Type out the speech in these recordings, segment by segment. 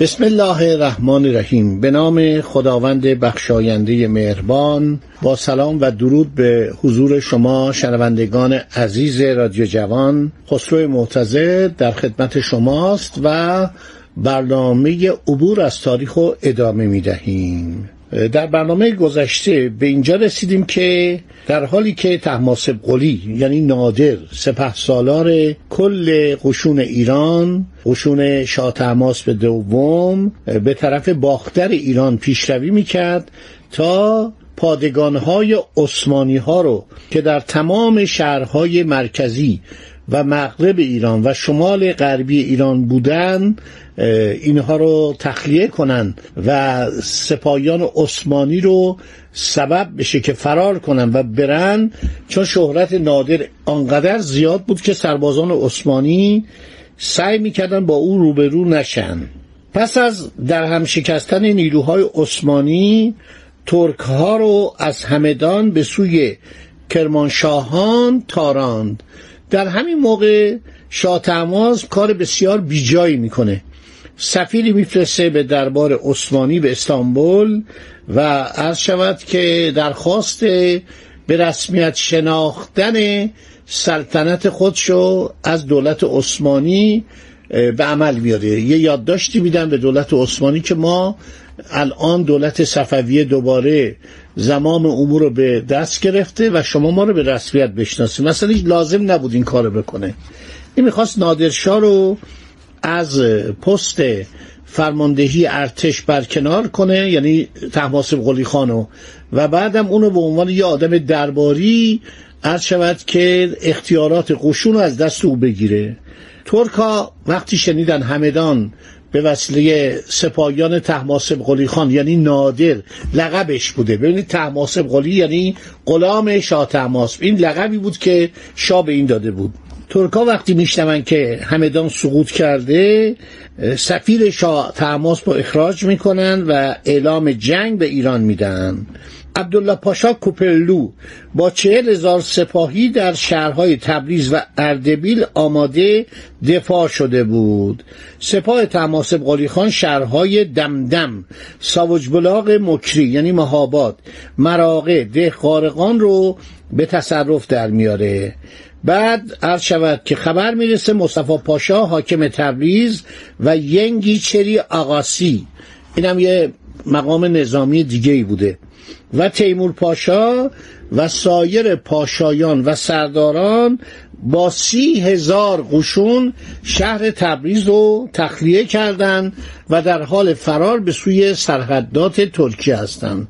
بسم الله الرحمن الرحیم. به نام خداوند بخشاینده مهربان با سلام و درود به حضور شما شنوندگان عزیز رادیو جوان. خسرو معتزد در خدمت شماست و برنامه عبور از تاریخ رو ادامه می دهیم در برنامه گذشته به اینجا رسیدیم که در حالی که تحماسب قلی یعنی نادر سپه سالار کل قشون ایران قشون شاه به دوم به طرف باختر ایران پیشروی می‌کرد تا پادگانهای عثمانی ها رو که در تمام شهرهای مرکزی و مغرب ایران و شمال غربی ایران بودن اینها رو تخلیه کنن و سپاهیان عثمانی رو سبب بشه که فرار کنن و برن چون شهرت نادر آنقدر زیاد بود که سربازان عثمانی سعی می‌کردن با او روبرو نشن. پس از در هم شکستن نیروهای عثمانی ترک ها رو از همدان به سوی کرمانشاهان تاراند. در همین موقع شاه کار بسیار بیجایی می‌کنه. سفیری میفرسته به دربار عثمانی به استانبول و عرض شود که درخواست به رسمیت شناختن سلطنت خودشو از دولت عثمانی به عمل میاره یه یادداشتی میدن به دولت عثمانی که ما الان دولت صفویه دوباره زمام امور رو به دست گرفته و شما ما رو به رسمیت بشناسید. مثلا هیچ لازم نبود این کارو بکنه. این می‌خواست نادرشاه رو از پست فرماندهی ارتش برکنار کنه یعنی تحماسب قلی خانو و بعدم اونو به عنوان یه آدم درباری عرض شود که اختیارات قشون رو از دست او بگیره. ترکا وقتی شنیدن همدان به وسیله سپاهیان تحماسب قلی خان یعنی نادر لقبش بوده. ببینید تحماسب قلی یعنی غلام شاه تحماسب این لقبی بود که شاه به این داده بود. ترکا وقتی میشنون که همدان سقوط کرده سفیر شاه تماس با اخراج می‌کنن و اعلام جنگ به ایران میدن. عبدالله پاشا کوپرلو با چهل هزار سپاهی در شهرهای تبریز و اردبیل آماده دفاع شده بود. سپاه تماسب قلی خان شهرهای دمدم ساوجبلاغ مکری یعنی مهاباد مراغه ده قارقان رو به تصرف در میاره. بعد عرض شود که خبر می‌رسه مصطفی پاشا حاکم تبریز و ینگی چری آقاسی اینم یه مقام نظامی دیگه ای بوده. و تیمور پاشا و سایر پاشایان و سرداران با سی هزار قشون شهر تبریز رو تخلیه کردند و در حال فرار به سوی سرحدات ترکیه هستند.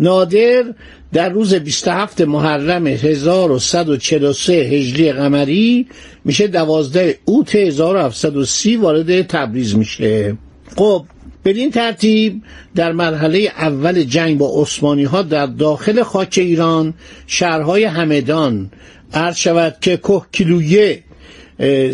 نادر در روز 27 محرم 1143 هجری قمری میشه 12 اوت 1730 وارد تبریز میشه. خب بدین ترتیب در مرحله اول جنگ با عثمانی ها در داخل خاک ایران شهرهای همدان عرض شود که که کیلویه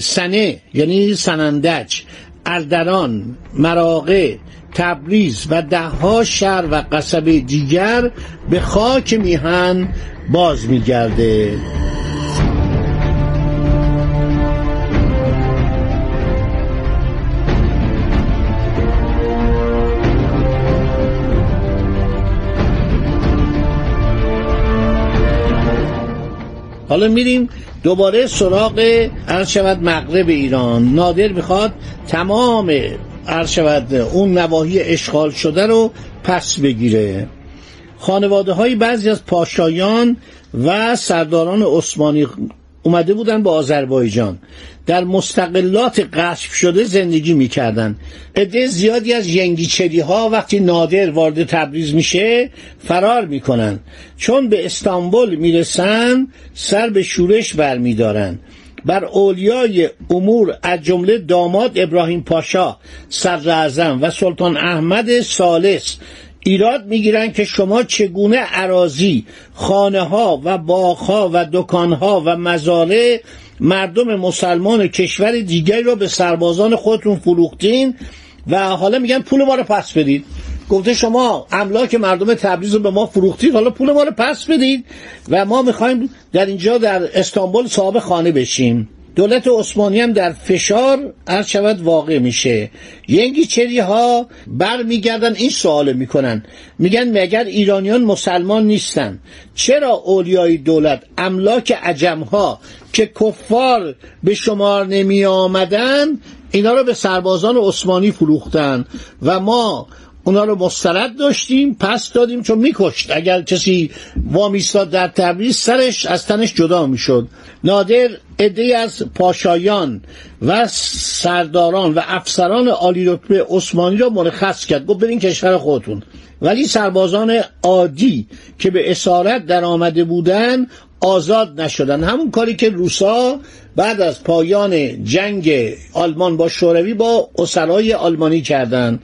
سنه یعنی سنندج اردران مراغه تبریز و دهها شهر و قصبه دیگر به خاک میهن باز میگرده حالا میریم دوباره سراغ عرض شود مغرب ایران. نادر می‌خواد تمام عرض اون نواحی اشغال شده رو پس بگیره. خانواده های بعضی از پاشایان و سرداران عثمانی اومده بودن با آذربایجان. در مستقلات قصف شده زندگی می‌کردن. عده زیادی از ینگیچری ها وقتی نادر وارد تبریز میشه فرار می‌کنن. چون به استانبول می‌رسن سر به شورش برمیدارن. بر اولیای امور از جمله داماد ابراهیم پاشا صدر و سلطان احمد سالس ایراد می‌گیرند که شما چگونه عراضی خانه ها و باغ ها و دکان ها و مزارع مردم مسلمان کشور دیگری را به سربازان خودتون فروختین و حالا میگن پول ما رو پس بدید. گفته شما املاک مردم تبریز رو به ما فروختید حالا پول ما رو پس بدید و ما می‌خوایم در اینجا در استانبول صاحب خانه بشیم. دولت عثمانی هم در فشار عرض شود واقع میشه. ینگیچری ها بر میگردن این سوال می‌کنن. میگن مگر ایرانیان مسلمان نیستن؟ چرا اولیای دولت املاک عجم ها که کفار به شمار نمی آمدن اینا رو به سربازان عثمانی فروختن؟ و ما اونا رو مسترد داشتیم پس دادیم چون میکشت. اگر کسی وامیستاد در تبریز سرش از تنش جدا می‌شد. نادر عده از پاشایان و سرداران و افسران عالی رتبه عثمانی را مرخص کرد. گفت برین کشور خودتون. ولی سربازان عادی که به اسارت در آمده بودن آزاد نشدن. همون کاری که روسا بعد از پایان جنگ آلمان با شوروی با اسرای آلمانی کردند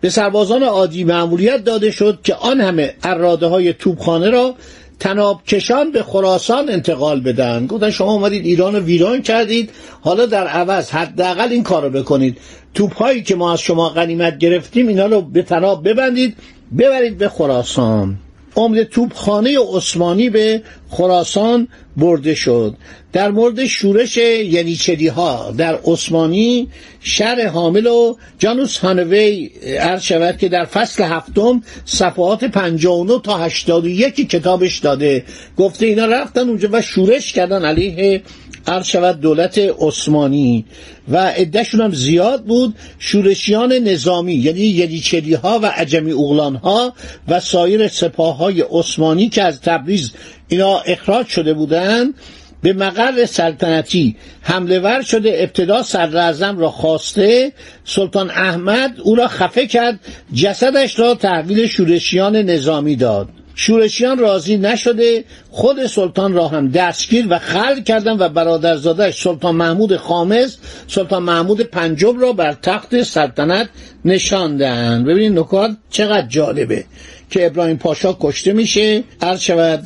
به سربازان عادی معمولیت داده شد که آن همه اراده های توبخانه را تناب کشان به خراسان انتقال بدن گفتن شما اومدید ایران رو ویران کردید. حالا در عوض حداقل این کار رو بکنید. توپ هایی که ما از شما غنیمت گرفتیم اینا رو به تناب ببندید ببرید به خراسان. عمده توپخانه عثمانی به خراسان برده شد. در مورد شورش ینیچری ها در عثمانی شر حامل و جانوس هانوی عرض شود که در فصل هفتم صفحات 59 تا 81 کتابش داده. گفته اینا رفتن اونجا و شورش کردن علیه عرض شود دولت عثمانی و عدهشون هم زیاد بود شورشیان نظامی یعنی یدیچری ها و عجمی اغلان ها و سایر سپاه های عثمانی که از تبریز اینا اخراج شده بودند به مقر سلطنتی حمله ور شده ابتدا صدر را خواسته سلطان احمد او را خفه کرد جسدش را تحویل شورشیان نظامی داد. شورشیان راضی نشده خود سلطان را هم دستگیر و خل کردن و برادرزادش سلطان محمود خامس سلطان محمود پنجم را بر تخت سلطنت نشاندن. ببینید نکات چقدر جالبه که ابراهیم پاشا کشته میشه. عرض شود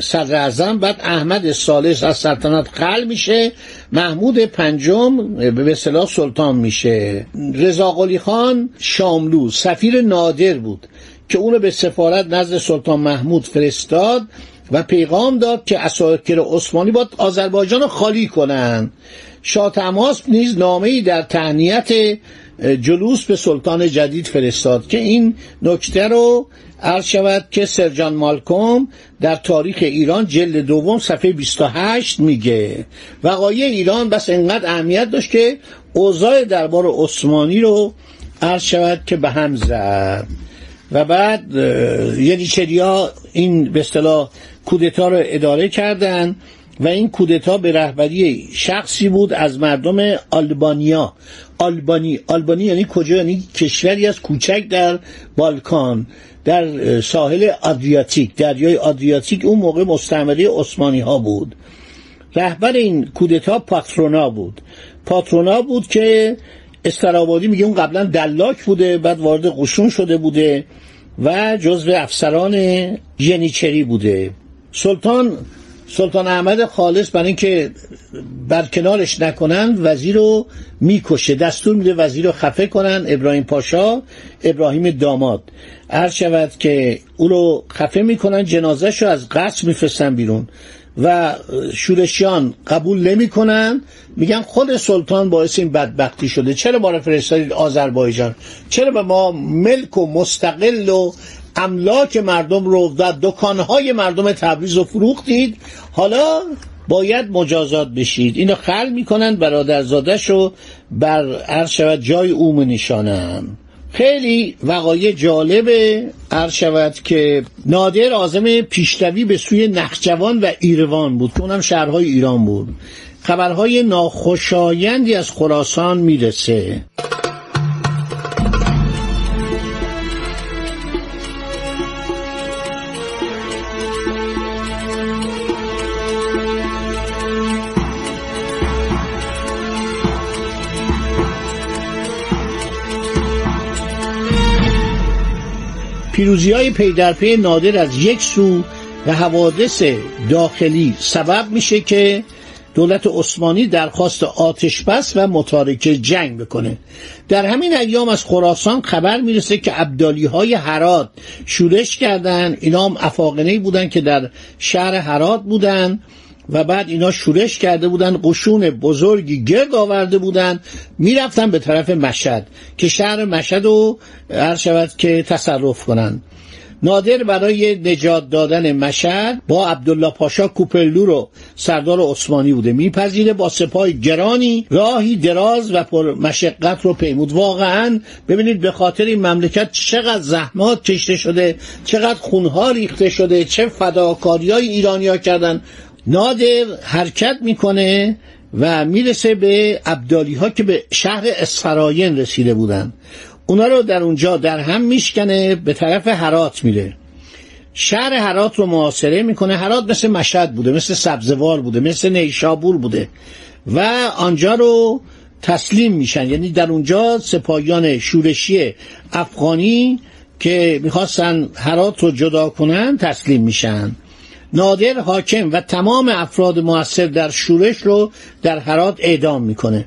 صدر اعظم بعد احمد سالس از سلطنت قل میشه. محمود پنجم به اصطلاح سلطان میشه. رضا خان شاملو سفیر نادر بود. که اونو به سفارت نزد سلطان محمود فرستاد و پیغام داد که اساکر عثمانی باید آذربایجان رو خالی کنند شاه تماس نیز نامه در تهنیت جلوس به سلطان جدید فرستاد که این نکته رو عرض شود که سرجان مالکوم در تاریخ ایران جلد دوم صفحه 28 میگه. وقایع ایران بس انقدر اهمیت داشت که اوضاع دربار عثمانی رو عرض شود که به هم زد. و بعد ها این به اصطلاح کودتا رو اداره کردن و این کودتا به رهبری شخصی بود از مردم آلبانیا. آلبانی آلبانی یعنی کجا؟ یعنی کشوری از کوچک در بالکان در ساحل آدریاتیک دریای آدریاتیک. اون موقع مستعمره عثمانی ها بود. رهبر این کودتا پاترونا بود. پاترونا بود که استرابادی میگه اون قبلا دلاک بوده بعد وارد قشون شده بوده و جزو افسران ینیچری بوده. سلطان سلطان احمد خالص برای اینکه برکنارش نکنند وزیر رو می‌کشه. دستور میده وزیر رو خفه کنن. ابراهیم پاشا ابراهیم داماد. هر شود که او رو خفه می‌کنن جنازش رو از قصر میفرستن بیرون. و شورشیان قبول نمی‌کنن. میگن خود سلطان باعث این بدبختی شده. چرا ما رو فرستادید آذربایجان؟ چرا به ما ملک و مستقل و املاک مردم رو و دکانهای مردم تبریز رو فروختید. حالا باید مجازات بشید. اینو خل می‌کنن برادرزادش رو بر عرض شود جای او خیلی وقایع جالبه عرض شود که نادر آزم پیشروی به سوی نخجوان و ایروان بود که اونم شهرهای ایران بود. خبرهای ناخوشایندی از خراسان می‌رسه. پیروزی های پی در پی نادر از یک سو و حوادث داخلی. سبب میشه که دولت عثمانی درخواست آتش بس و متارکه جنگ بکنه. در همین ایام از خراسان خبر می‌رسه که عبدالی های حرات شورش کردن. اینا هم افاقنه بودن که در شهر حرات بودن. و بعد اینا شورش کرده بودن قشون بزرگی گرد آورده بودن می‌رفتن به طرف مشهد که شهر مشهد رو هر شود که تصرف کنن. نادر برای نجات دادن مشهد با عبدالله پاشا کوپلو رو سردار عثمانی بوده میپذیره با سپاه گرانی راهی دراز و پر مشقت رو پیمود. واقعا ببینید به خاطر این مملکت چقدر زحمات کشته شده چقدر خونها ریخته شده چه فداکاری های ایرانی ها کردن. نادر حرکت می‌کنه و می‌رسه به عبدالی ها که به شهر اسفراین رسیده بودن. اونا رو در اونجا در هم میشکنه به طرف حرات میره. شهر حرات رو محاصره می‌کنه. حرات مثل مشهد بوده مثل سبزوار بوده مثل نیشابور بوده. و آنجا رو تسلیم میشن. یعنی در اونجا سپاهیان شورشی افغانی که می‌خواستن حرات رو جدا کنن تسلیم میشن. نادر حاکم و تمام افراد موثر در شورش رو در حرات اعدام می‌کنه.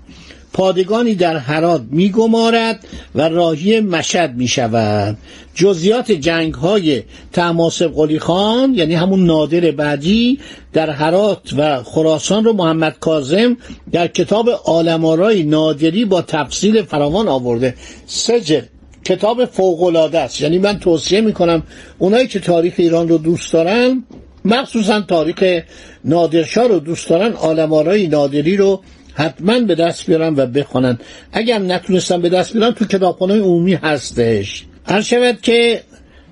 پادگانی در حرات میگمارد و راهی مشد می شود جزیات جنگ های تماسب قلی خان یعنی همون نادر بعدی در حرات و خراسان رو محمد کازم در کتاب آلمارای نادری با تفصیل فراوان آورده. سجل کتاب فوقلاده است. یعنی من توصیه می‌کنم اونایی که تاریخ ایران رو دوست دارن مخصوصا تاریخ نادرشاه رو دوست دارن آلمارای نادری رو حتما به دست بیارن و بخوانن. اگر نتونستن به دست بیارن تو کتابخانه عمومی هستش. هر شود که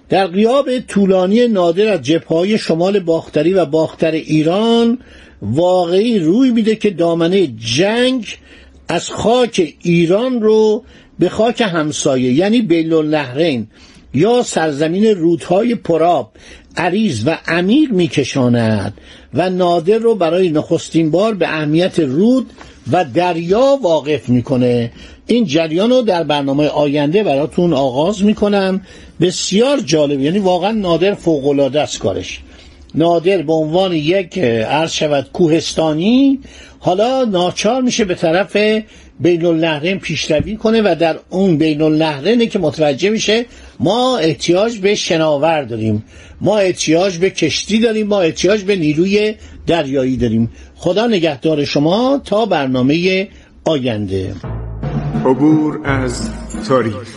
در قیاب طولانی نادر از جبههای شمال باختری و باختر ایران واقعی روی میده که دامنه جنگ از خاک ایران رو به خاک همسایه یعنی بیل النهرین یا سرزمین رودهای پراب عریض و عمیق میکشاند و نادر رو برای نخستین بار به اهمیت رود و دریا واقف می‌کنه. این جریان رو در برنامه آینده براتون آغاز می‌کنم. بسیار جالب یعنی واقعا نادر فوقالعاده است کارش. نادر به عنوان یک عرض شود کوهستانی حالا ناچار میشه به طرف بین النهرین پیشروی کنه و در اون بین النهرینه که متوجه میشه ما احتیاج به شناور داریم. ما احتیاج به کشتی داریم. ما احتیاج به نیروی دریایی داریم. خدا نگهدار شما تا برنامه آینده. عبور از تاریخ.